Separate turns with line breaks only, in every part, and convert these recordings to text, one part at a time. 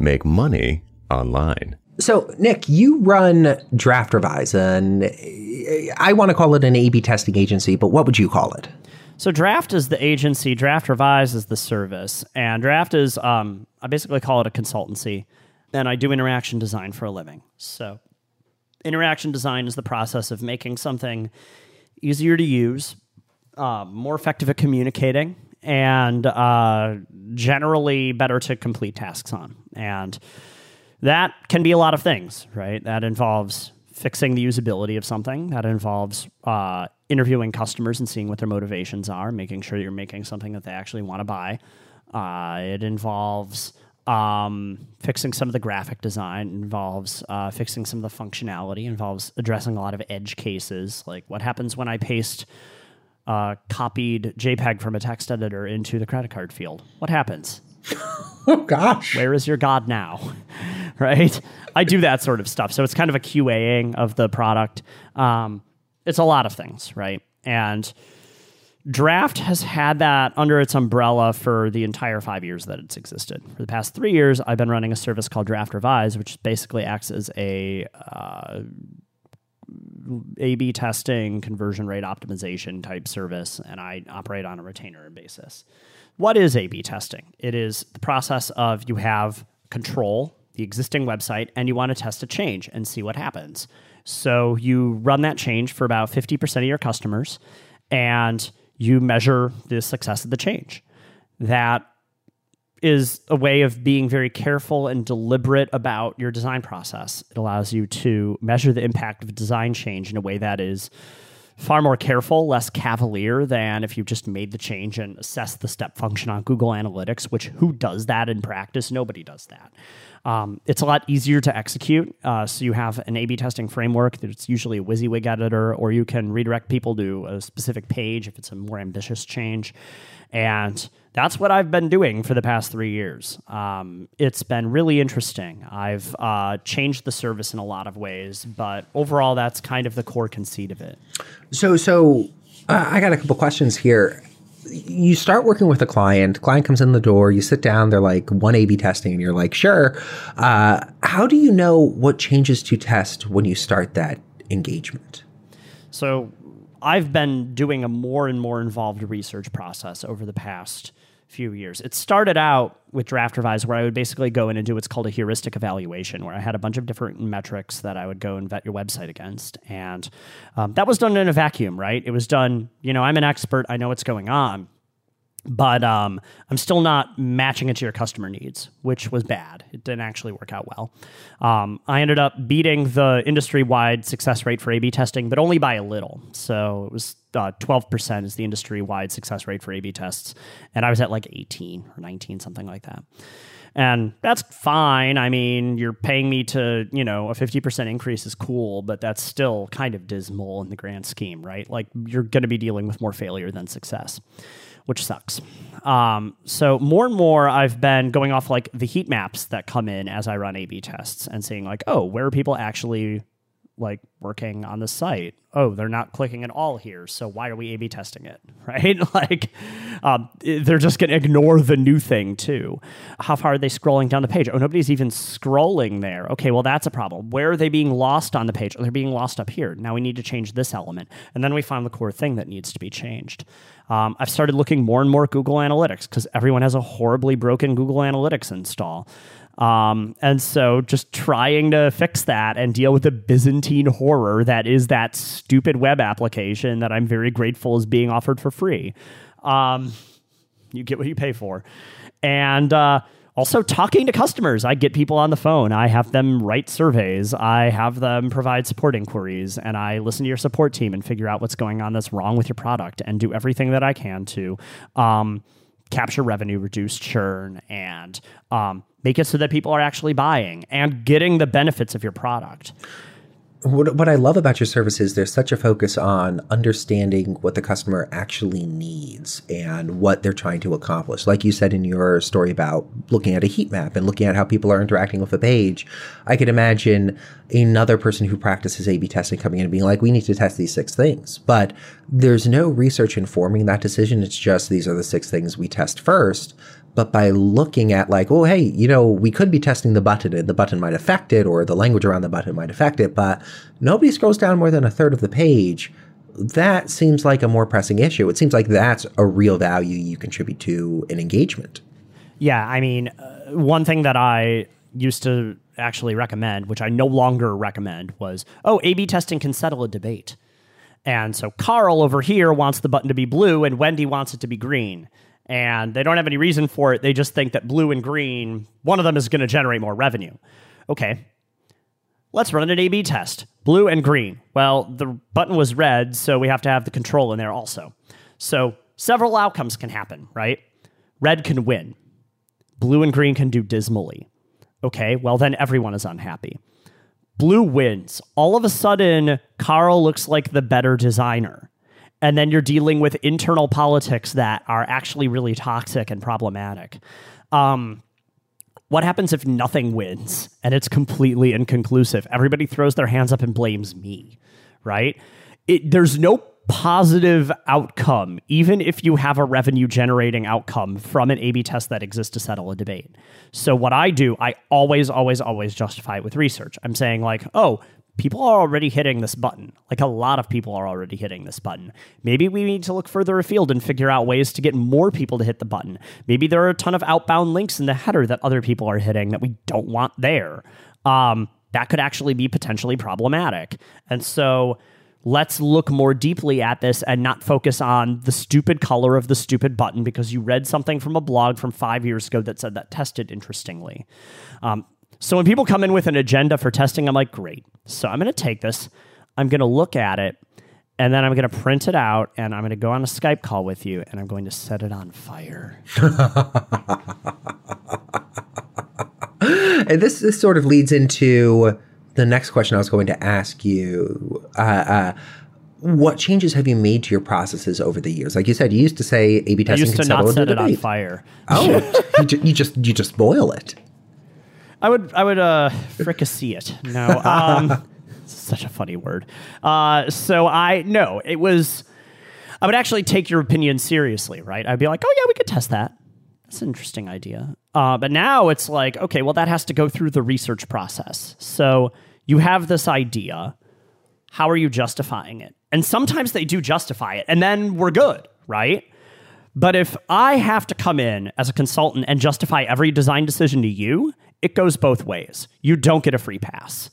make money online.
So, Nick, you run Draft Revise, and I want to call it an A B testing agency, but what would you call it?
So Draft is the agency, Draft Revise is the service, and Draft is um, I basically call it a consultancy, and I do interaction design for a living. So interaction design is the process of making something easier to use, uh, more effective at communicating, and uh, generally better to complete tasks on. And that can be a lot of things, right? That involves fixing the usability of something. That involves uh, interviewing customers and seeing what their motivations are, making sure you're making something that they actually want to buy. Uh, it involves um, fixing some of the graphic design, involves uh, fixing some of the functionality, involves addressing a lot of edge cases, like what happens when I paste uh, copied JPEG from a text editor into the credit card field. What happens?
oh gosh.
Where is your God now? right? I do that sort of stuff. So it's kind of a QAing of the product. Um, it's a lot of things, right? And Draft has had that under its umbrella for the entire five years that it's existed. For the past three years, I've been running a service called Draft Revise, which basically acts as a uh, A/B testing, conversion rate optimization type service, and I operate on a retainer basis. What is A/B testing? It is the process of you have control the existing website and you want to test a change and see what happens. So you run that change for about 50% of your customers and you measure the success of the change. That is a way of being very careful and deliberate about your design process. It allows you to measure the impact of a design change in a way that is far more careful, less cavalier than if you just made the change and assessed the step function on Google Analytics, which who does that in practice? Nobody does that. Um, it's a lot easier to execute. Uh, so you have an A/B testing framework that's usually a WYSIWYG editor, or you can redirect people to a specific page if it's a more ambitious change. And that's what I've been doing for the past three years. Um, it's been really interesting. I've uh, changed the service in a lot of ways, but overall, that's kind of the core conceit of it.
So, so uh, I got a couple questions here you start working with a client client comes in the door you sit down they're like one a b testing and you're like sure uh, how do you know what changes to test when you start that engagement
so i've been doing a more and more involved research process over the past few years. It started out with Draft Revise, where I would basically go in and do what's called a heuristic evaluation, where I had a bunch of different metrics that I would go and vet your website against. And um, that was done in a vacuum, right? It was done, you know, I'm an expert, I know what's going on but um, I'm still not matching it to your customer needs, which was bad. It didn't actually work out well. Um, I ended up beating the industry wide success rate for A B testing, but only by a little. So it was uh, 12% is the industry wide success rate for A B tests. And I was at like 18 or 19, something like that. And that's fine. I mean, you're paying me to, you know, a 50% increase is cool, but that's still kind of dismal in the grand scheme, right? Like you're going to be dealing with more failure than success which sucks. Um, so more and more, I've been going off like the heat maps that come in as I run A/B tests and seeing like, oh, where are people actually like working on the site? Oh, they're not clicking at all here. So why are we A/B testing it? Right? like, um, they're just going to ignore the new thing too. How far are they scrolling down the page? Oh, nobody's even scrolling there. Okay, well that's a problem. Where are they being lost on the page? Oh, they're being lost up here. Now we need to change this element, and then we find the core thing that needs to be changed um, I've started looking more and more at Google Analytics because everyone has a horribly broken Google Analytics install. Um, and so just trying to fix that and deal with the Byzantine horror that is that stupid web application that I'm very grateful is being offered for free. Um, you get what you pay for. And uh, also, talking to customers. I get people on the phone. I have them write surveys. I have them provide support inquiries. And I listen to your support team and figure out what's going on that's wrong with your product and do everything that I can to um, capture revenue, reduce churn, and um, make it so that people are actually buying and getting the benefits of your product
what, what I love about your service is there's such a focus on understanding what the customer actually needs and what they're trying to accomplish. Like you said in your story about looking at a heat map and looking at how people are interacting with a page, I could imagine another person who practices A B testing coming in and being like, we need to test these six things. But there's no research informing that decision. It's just these are the six things we test first but by looking at like, oh, hey, you know, we could be testing the button and the button might affect it or the language around the button might affect it, but nobody scrolls down more than a third of the page. That seems like a more pressing issue. It seems like that's a real value you contribute to an engagement.
Yeah, I mean, uh, one thing that I used to actually recommend, which I no longer recommend, was oh, A B testing can settle a debate. And so Carl over here wants the button to be blue and Wendy wants it to be green and they don't have any reason for it. They just think that blue and green, one of them is going to generate more revenue. Okay, let's run an A B test blue and green. Well, the button was red, so we have to have the control in there also. So several outcomes can happen, right? Red can win, blue and green can do dismally. Okay, well, then everyone is unhappy. Blue wins. All of a sudden, Carl looks like the better designer and then you're dealing with internal politics that are actually really toxic and problematic. Um, what happens if nothing wins and it's completely inconclusive? Everybody throws their hands up and blames me, right? It, there's no positive outcome, even if you have a revenue generating outcome from an A B test that exists to settle a debate. So, what I do, I always, always, always justify it with research. I'm saying, like, oh, people are already hitting this button. Like a lot of people are already hitting this button. Maybe we need to look further afield and figure out ways to get more people to hit the button. Maybe there are a ton of outbound links in the header that other people are hitting that we don't want there. Um, that could actually be potentially problematic. And so let's look more deeply at this and not focus on the stupid color of the stupid button because you read something from a blog from five years ago that said that tested interestingly. Um, so when people come in with an agenda for testing, I'm like, great. So I'm going to take this, I'm going to look at it, and then I'm going to print it out, and I'm going to go on a Skype call with you, and I'm going to set it on fire.
and this this sort of leads into the next question I was going to ask you. Uh, uh, what changes have you made to your processes over the years? Like you said, you used to say A/B testing
I used to not set it on fire.
Oh, you, ju- you just you just boil it.
I would I would uh fricassee it. No. Um such a funny word. Uh so I no, it was I would actually take your opinion seriously, right? I'd be like, "Oh yeah, we could test that." That's an interesting idea. Uh, but now it's like, okay, well, that has to go through the research process. So you have this idea. How are you justifying it? And sometimes they do justify it, and then we're good, right? But if I have to come in as a consultant and justify every design decision to you, it goes both ways. You don't get a free pass.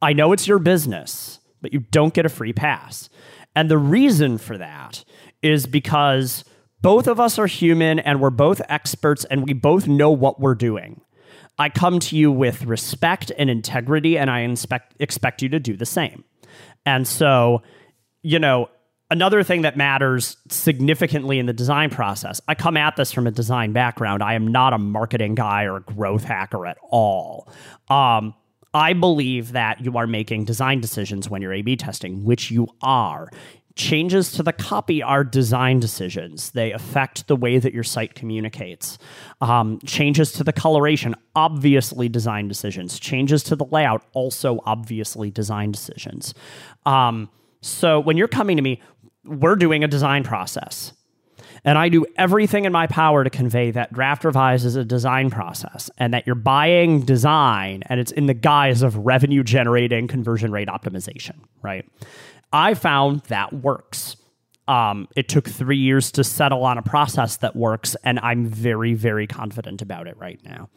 I know it's your business, but you don't get a free pass. And the reason for that is because both of us are human and we're both experts and we both know what we're doing. I come to you with respect and integrity, and I inspect, expect you to do the same. And so, you know, another thing that matters significantly in the design process i come at this from a design background. I am not a marketing guy or a growth hacker at all. Um, i believe that you are making design decisions when you're a b testing which you are. Changes to the copy are design decisions. They affect the way that your site communicates. Um, changes to the coloration obviously design decisions. Changes to the layout also obviously design decisions. Um, so when you're coming to me, we're doing a design process. And I do everything in my power to convey that draft revise is a design process and that you're buying design and it's in the guise of revenue generating conversion rate optimization, right? I found that works. Um, it took three years to settle on a process that works, and I'm very, very confident about it right now.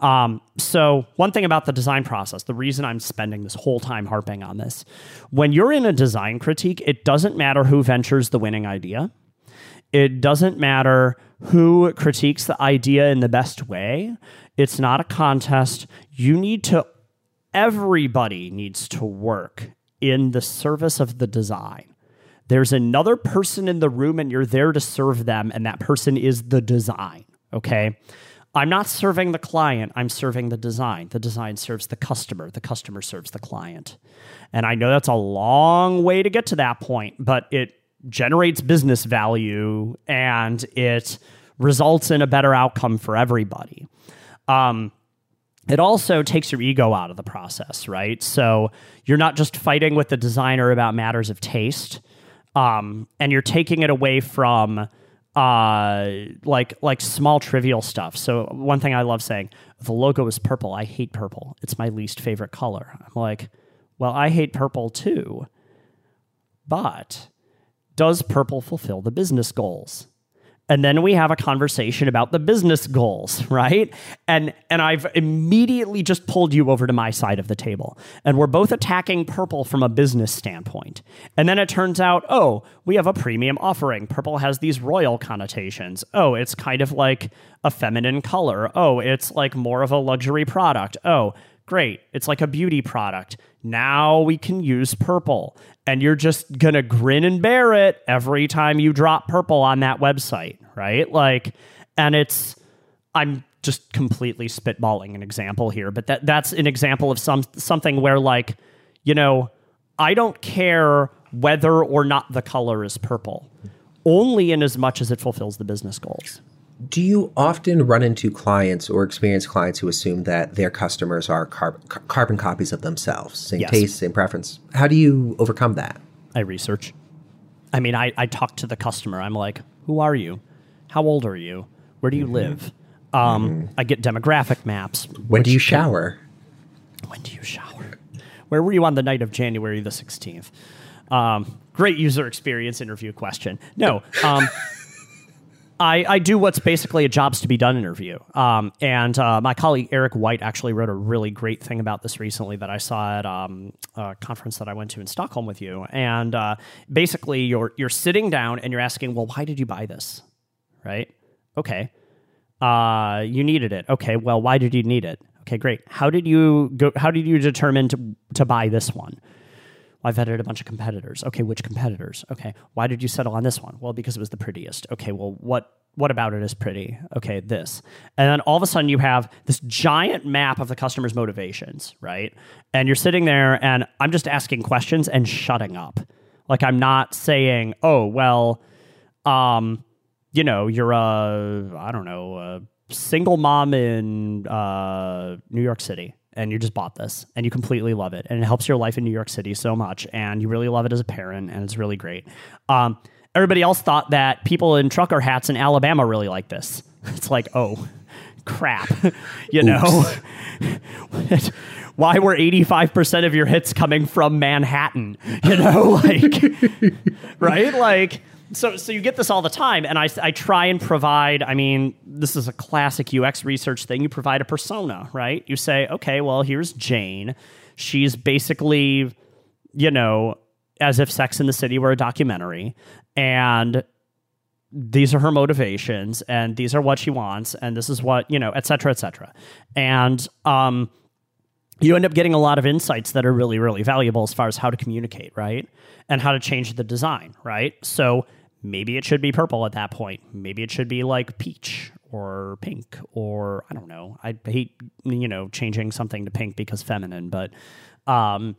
Um, so, one thing about the design process, the reason I'm spending this whole time harping on this, when you're in a design critique, it doesn't matter who ventures the winning idea. It doesn't matter who critiques the idea in the best way. It's not a contest. You need to, everybody needs to work in the service of the design. There's another person in the room and you're there to serve them, and that person is the design. Okay. I'm not serving the client, I'm serving the design. The design serves the customer, the customer serves the client. And I know that's a long way to get to that point, but it generates business value and it results in a better outcome for everybody. Um, it also takes your ego out of the process, right? So you're not just fighting with the designer about matters of taste, um, and you're taking it away from uh, like like small trivial stuff. So one thing I love saying, the logo is purple. I hate purple. It's my least favorite color. I'm like, well, I hate purple too. But does purple fulfill the business goals? And then we have a conversation about the business goals right? And and i've immediately just pulled you over to my side of the table. And we're both attacking purple from a business standpoint. And then it turns out oh we have a premium offering. Purple has these royal connotations. Oh it's kind of like a feminine color. Oh it's like more of a luxury product. Oh great. It's like a beauty product now we can use purple and you're just going to grin and bear it every time you drop purple on that website, right? Like, and it's, I'm just completely spitballing an example here, but that that's an example of some something where like, you know, I don't care whether or not the color is purple, only in as much as it fulfills the business goals.
Do you often run into clients or experience clients who assume that their customers are carb- carbon copies of themselves, same yes. taste, same preference? How do you overcome that?
I research. I mean, I, I talk to the customer. I'm like, who are you? How old are you? Where do you mm-hmm. live? Um, mm-hmm. I get demographic maps.
When do you shower?
when do you shower? Where were you on the night of January the 16th? Um, great user experience interview question. No. Um, I, I do what's basically a jobs to be done interview. Um, and uh, my colleague Eric White actually wrote a really great thing about this recently that I saw at um, a conference that I went to in Stockholm with you. And uh, basically, you're you're sitting down and you're asking, well, why did you buy this? Right? Okay. Uh, you needed it. Okay. Well, why did you need it? Okay, great. How did you go? How did you determine to to buy this one? I've vetted a bunch of competitors. Okay, which competitors? Okay, why did you settle on this one? Well, because it was the prettiest. Okay, well, what what about it is pretty? Okay, this. And then all of a sudden you have this giant map of the customer's motivations, right? And you're sitting there and I'm just asking questions and shutting up. Like I'm not saying, "Oh, well, um, you know, you're a I don't know, a single mom in uh, New York City." And you just bought this and you completely love it and it helps your life in New York City so much and you really love it as a parent and it's really great. Um, everybody else thought that people in trucker hats in Alabama really like this. It's like, oh, crap, you know. Why were 85% of your hits coming from Manhattan? You know, like, right? Like, so so you get this all the time and I, I try and provide i mean this is a classic ux research thing. You provide a persona right? You say okay well here's jane. She's basically you know as if sex in the city were a documentary and these are her motivations and these are what she wants and this is what you know et cetera et cetera. And um you end up getting a lot of insights that are really really valuable as far as how to communicate right? And how to change the design right? So maybe it should be purple at that point. Maybe it should be like peach or pink or I don't know. I hate you know changing something to pink because feminine, but um,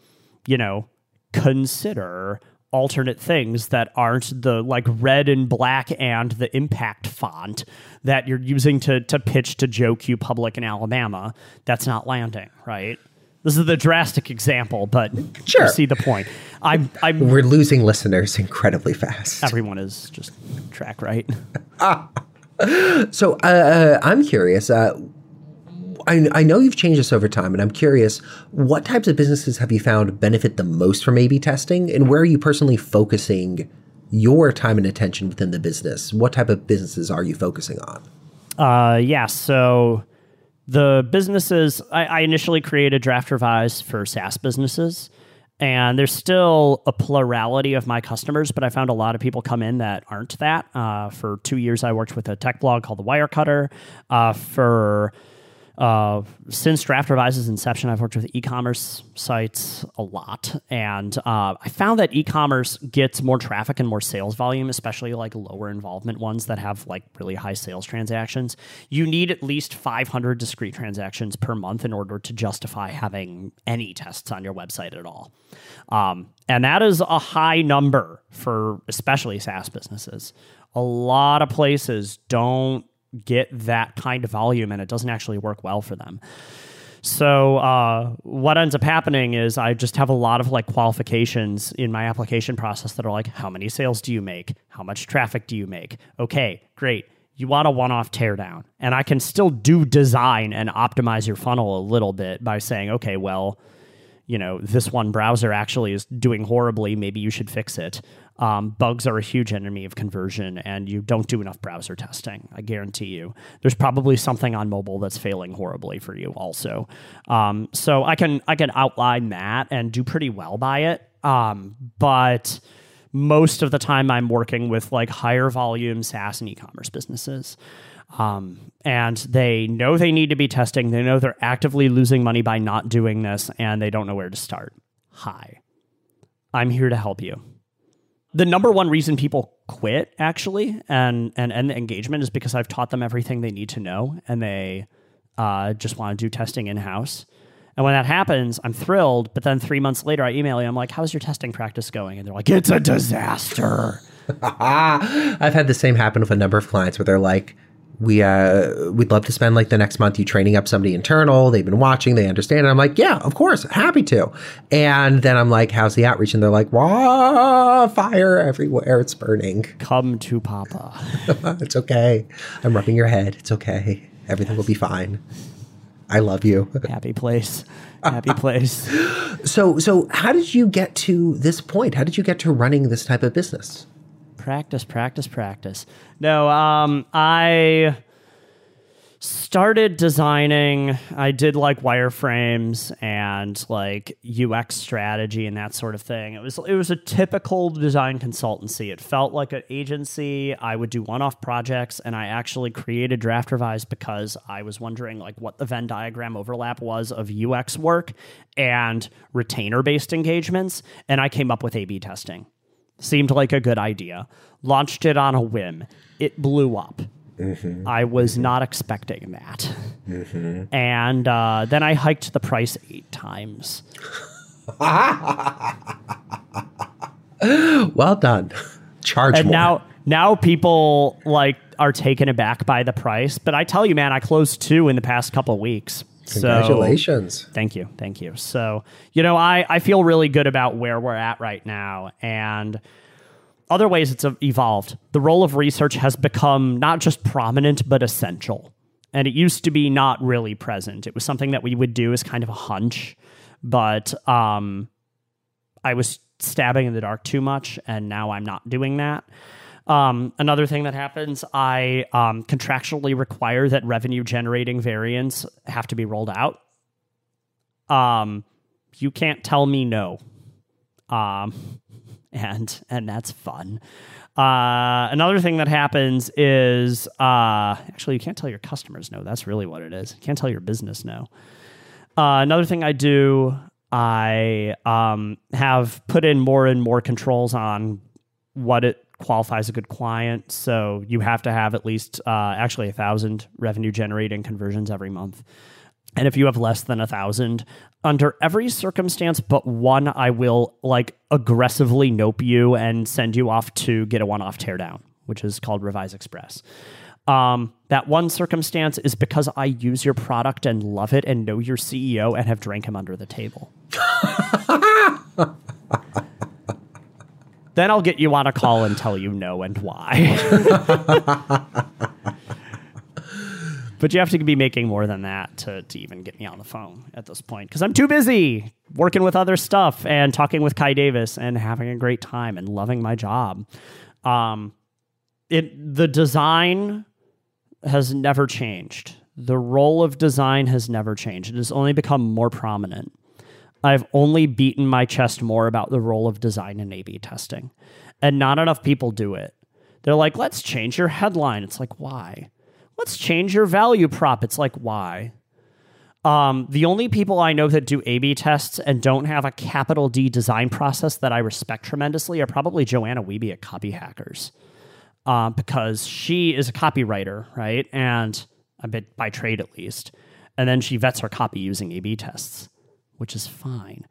you know, consider alternate things that aren't the like red and black and the impact font that you're using to to pitch to Joe Q Public in Alabama that's not landing, right? This is the drastic example, but sure. you see the point. I'm, I'm,
We're losing listeners incredibly fast.
Everyone is just track right.
so uh, uh, I'm curious. Uh, I, I, know you've changed this over time, and I'm curious what types of businesses have you found benefit the most from A/B testing, and where are you personally focusing your time and attention within the business? What type of businesses are you focusing on?
Uh, yeah, so the businesses I, I, initially created draft revise for SaaS businesses, and there's still a plurality of my customers, but I found a lot of people come in that aren't that. Uh, for two years, I worked with a tech blog called the Wirecutter. Uh, for uh, since Draft Revise's inception, I've worked with e-commerce sites a lot, and uh, I found that e-commerce gets more traffic and more sales volume, especially like lower involvement ones that have like really high sales transactions. You need at least 500 discrete transactions per month in order to justify having any tests on your website at all, um, and that is a high number for especially SaaS businesses. A lot of places don't get that kind of volume and it doesn't actually work well for them. So uh, what ends up happening is I just have a lot of like qualifications in my application process that are like, how many sales do you make? How much traffic do you make? Okay, great. You want a one-off teardown, and I can still do design and optimize your funnel a little bit by saying, okay, well, you know, this one browser actually is doing horribly. Maybe you should fix it. Um, bugs are a huge enemy of conversion, and you don't do enough browser testing. I guarantee you. There's probably something on mobile that's failing horribly for you, also. Um, so I can I can outline that and do pretty well by it. Um, but most of the time, I'm working with like higher volume SaaS and e-commerce businesses. Um, and they know they need to be testing. They know they're actively losing money by not doing this, and they don't know where to start. Hi, I'm here to help you. The number one reason people quit, actually, and and end the engagement is because I've taught them everything they need to know, and they uh, just want to do testing in house. And when that happens, I'm thrilled. But then three months later, I email you. I'm like, "How's your testing practice going?" And they're like, "It's a disaster."
I've had the same happen with a number of clients where they're like, we uh we'd love to spend like the next month you training up somebody internal. They've been watching. They understand. And i'm like yeah of course. Happy to. And then i'm like how's the outreach? And they're like wow fire everywhere. It's burning.
Come to papa.
It's okay. I'm rubbing your head. It's okay. Everything will be fine. I love you.
Happy place. Happy place.
So so how did you get to this point? How did you get to running this type of business
practice, practice, practice. No, um, I started designing. I did like wireframes and like UX strategy and that sort of thing. It was it was a typical design consultancy. It felt like an agency. I would do one-off projects, and I actually created Draft Revise because I was wondering like what the Venn diagram overlap was of UX work and retainer-based engagements, and I came up with A/B testing seemed like a good idea. Launched it on a whim. It blew up. Mm-hmm. I was mm-hmm. not expecting that. Mm-hmm. And uh, then I hiked the price eight times.
well done. Charge
and
more.
now now people like are taken aback by the price. But I tell you, man, I closed two in the past couple of weeks.
Congratulations.
So, thank you. Thank you. So, you know, I, I feel really good about where we're at right now. And other ways it's evolved. The role of research has become not just prominent, but essential. And it used to be not really present. It was something that we would do as kind of a hunch, but um, I was stabbing in the dark too much, and now I'm not doing that. Um, another thing that happens, I um, contractually require that revenue generating variants have to be rolled out. Um, you can't tell me no. Um, and and that's fun. Uh, another thing that happens is uh, actually you can't tell your customers no. That's really what it is. You can't tell your business no. Uh, another thing I do, I um, have put in more and more controls on what it qualifies a good client. So you have to have at least uh, actually a thousand revenue generating conversions every month. And if you have less than a thousand, under every circumstance but one, I will like aggressively nope you and send you off to get a one off teardown, which is called Revise Express. Um, that one circumstance is because I use your product and love it and know your CEO and have drank him under the table. Then I'll get you on a call and tell you no and why. but you have to be making more than that to, to even get me on the phone at this point because I'm too busy working with other stuff and talking with Kai Davis and having a great time and loving my job. Um, it the design has never changed. The role of design has never changed. It has only become more prominent. I've only beaten my chest more about the role of design in A B testing. And not enough people do it. They're like, let's change your headline. It's like, why? Let's change your value prop. It's like, why? Um, the only people I know that do A B tests and don't have a capital D design process that I respect tremendously are probably Joanna Wiebe at Copy Hackers. Uh, because she is a copywriter, right? And a bit by trade at least. And then she vets her copy using A B tests which is fine.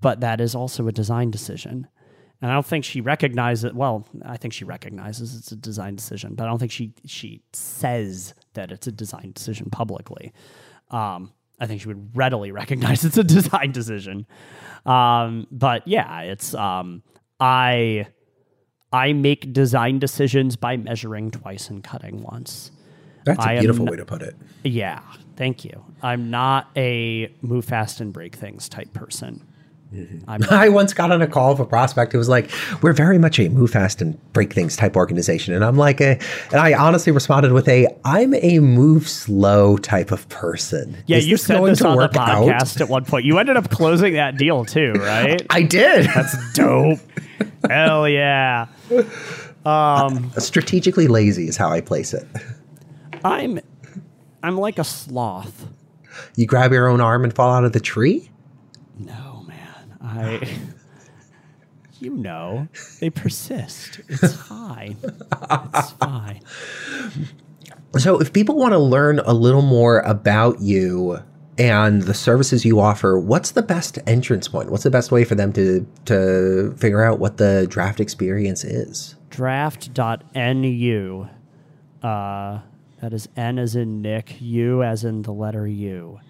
But that is also a design decision. And I don't think she recognizes it. Well, I think she recognizes it's a design decision, but I don't think she she says that it's a design decision publicly. Um, I think she would readily recognize it's a design decision. Um, but yeah, it's um, I I make design decisions by measuring twice and cutting once.
That's a
I
beautiful
n-
way to put it.
Yeah, thank you. I'm not a move fast and break things type person. I'm
I once got on a call of a prospect who was like, "We're very much a move fast and break things type organization," and I'm like, eh, and I honestly responded with a, "I'm a move slow type of person."
yeah,
Is
you
this
said
going
this
to
on the
work out?"
podcast at one point. You ended up closing that deal too, right?
I did.
That's dope. Hell yeah.
Strategically lazy is how I place it.
I'm I'm like a sloth.
You grab your own arm and fall out of the tree.
No, man. I you know, they persist. It's fine. It's fine.
So, if people want to learn a little more about you and the services you offer, what's the best entrance point? What's the best way for them to to figure out what the draft experience is?
Draft.nu. Uh that is N as in Nick, U as in the letter U.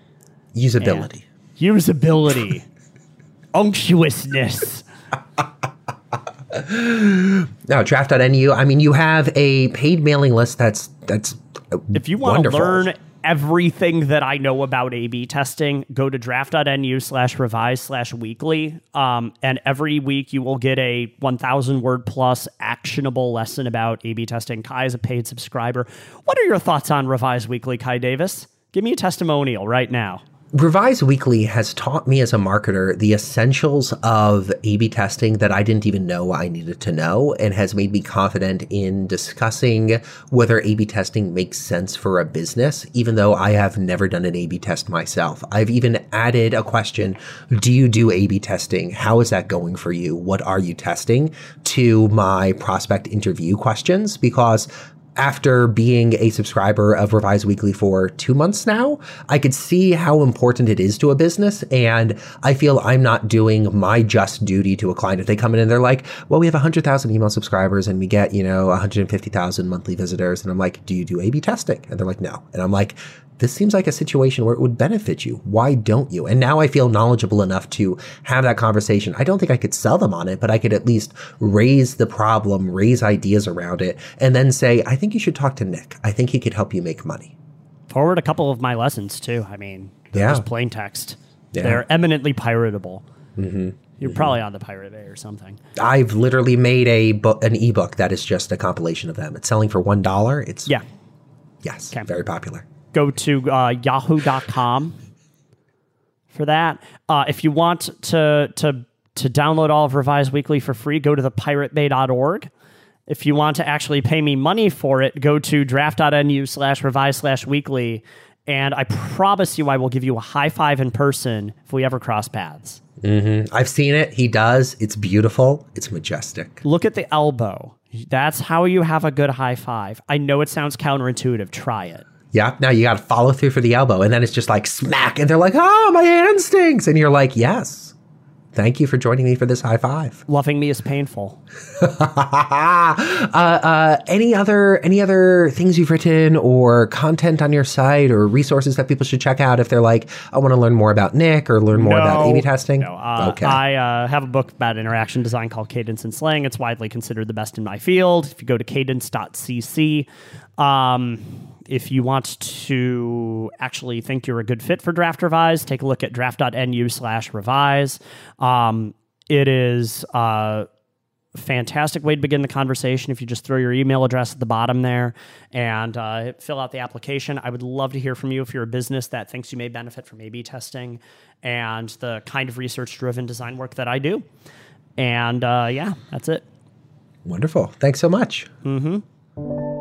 Usability.
Usability. Unctuousness.
Now, draft.nu, I mean, you have a paid mailing list that's that's
If you want to learn everything that I know about A B testing, go to draft.nu slash revise slash weekly. Um, and every week you will get a 1,000 word plus actionable lesson about A B testing. Kai is a paid subscriber. What are your thoughts on Revise Weekly, Kai Davis? Give me a testimonial right now.
Revise Weekly has taught me as a marketer the essentials of A B testing that I didn't even know I needed to know and has made me confident in discussing whether A B testing makes sense for a business, even though I have never done an A B test myself. I've even added a question Do you do A B testing? How is that going for you? What are you testing? to my prospect interview questions because after being a subscriber of Revise Weekly for two months now, I could see how important it is to a business. And I feel I'm not doing my just duty to a client. If they come in and they're like, well, we have 100,000 email subscribers and we get, you know, 150,000 monthly visitors. And I'm like, do you do A B testing? And they're like, no. And I'm like, this seems like a situation where it would benefit you. Why don't you? And now I feel knowledgeable enough to have that conversation. I don't think I could sell them on it, but I could at least raise the problem, raise ideas around it, and then say, I think you should talk to Nick. I think he could help you make money.
Forward a couple of my lessons too. I mean, they're
Yeah.
just plain text.
Yeah.
They're eminently piratable. Mm-hmm. You're probably on the Pirate Bay or something.
I've literally made a book, an ebook that is just a compilation of them. It's selling for one dollar. It's
Yeah.
yes,
Okay.
very popular.
Go to uh, yahoo.com for that. Uh, if you want to, to, to download all of Revise Weekly for free, go to thepiratebay.org. If you want to actually pay me money for it, go to draft.nu slash revise slash weekly. And I promise you, I will give you a high five in person if we ever cross paths.
I've seen it. He does. It's beautiful. It's majestic.
Look at the elbow. That's how you have a good high five. I know it sounds counterintuitive. Try it.
Yeah. Now you got to follow through for the elbow, and then it's just like smack, and they're like, "Oh, my hand stinks," and you're like, "Yes." Thank you for joining me for this high five.
Loving me is painful.
uh, uh, any other any other things you've written or content on your site or resources that people should check out if they're like, I want to learn more about Nick or learn more about A/B testing?
No, uh,
okay.
I uh, have a book about interaction design called Cadence and Slang. It's widely considered the best in my field. If you go to cadence.cc, um, if you want to actually think you're a good fit for Draft Revise, take a look at draft.nu slash revise. Um, it is a fantastic way to begin the conversation if you just throw your email address at the bottom there and uh, fill out the application. I would love to hear from you if you're a business that thinks you may benefit from A B testing and the kind of research driven design work that I do. And uh, yeah, that's it.
Wonderful. Thanks so much.
Mm-hmm.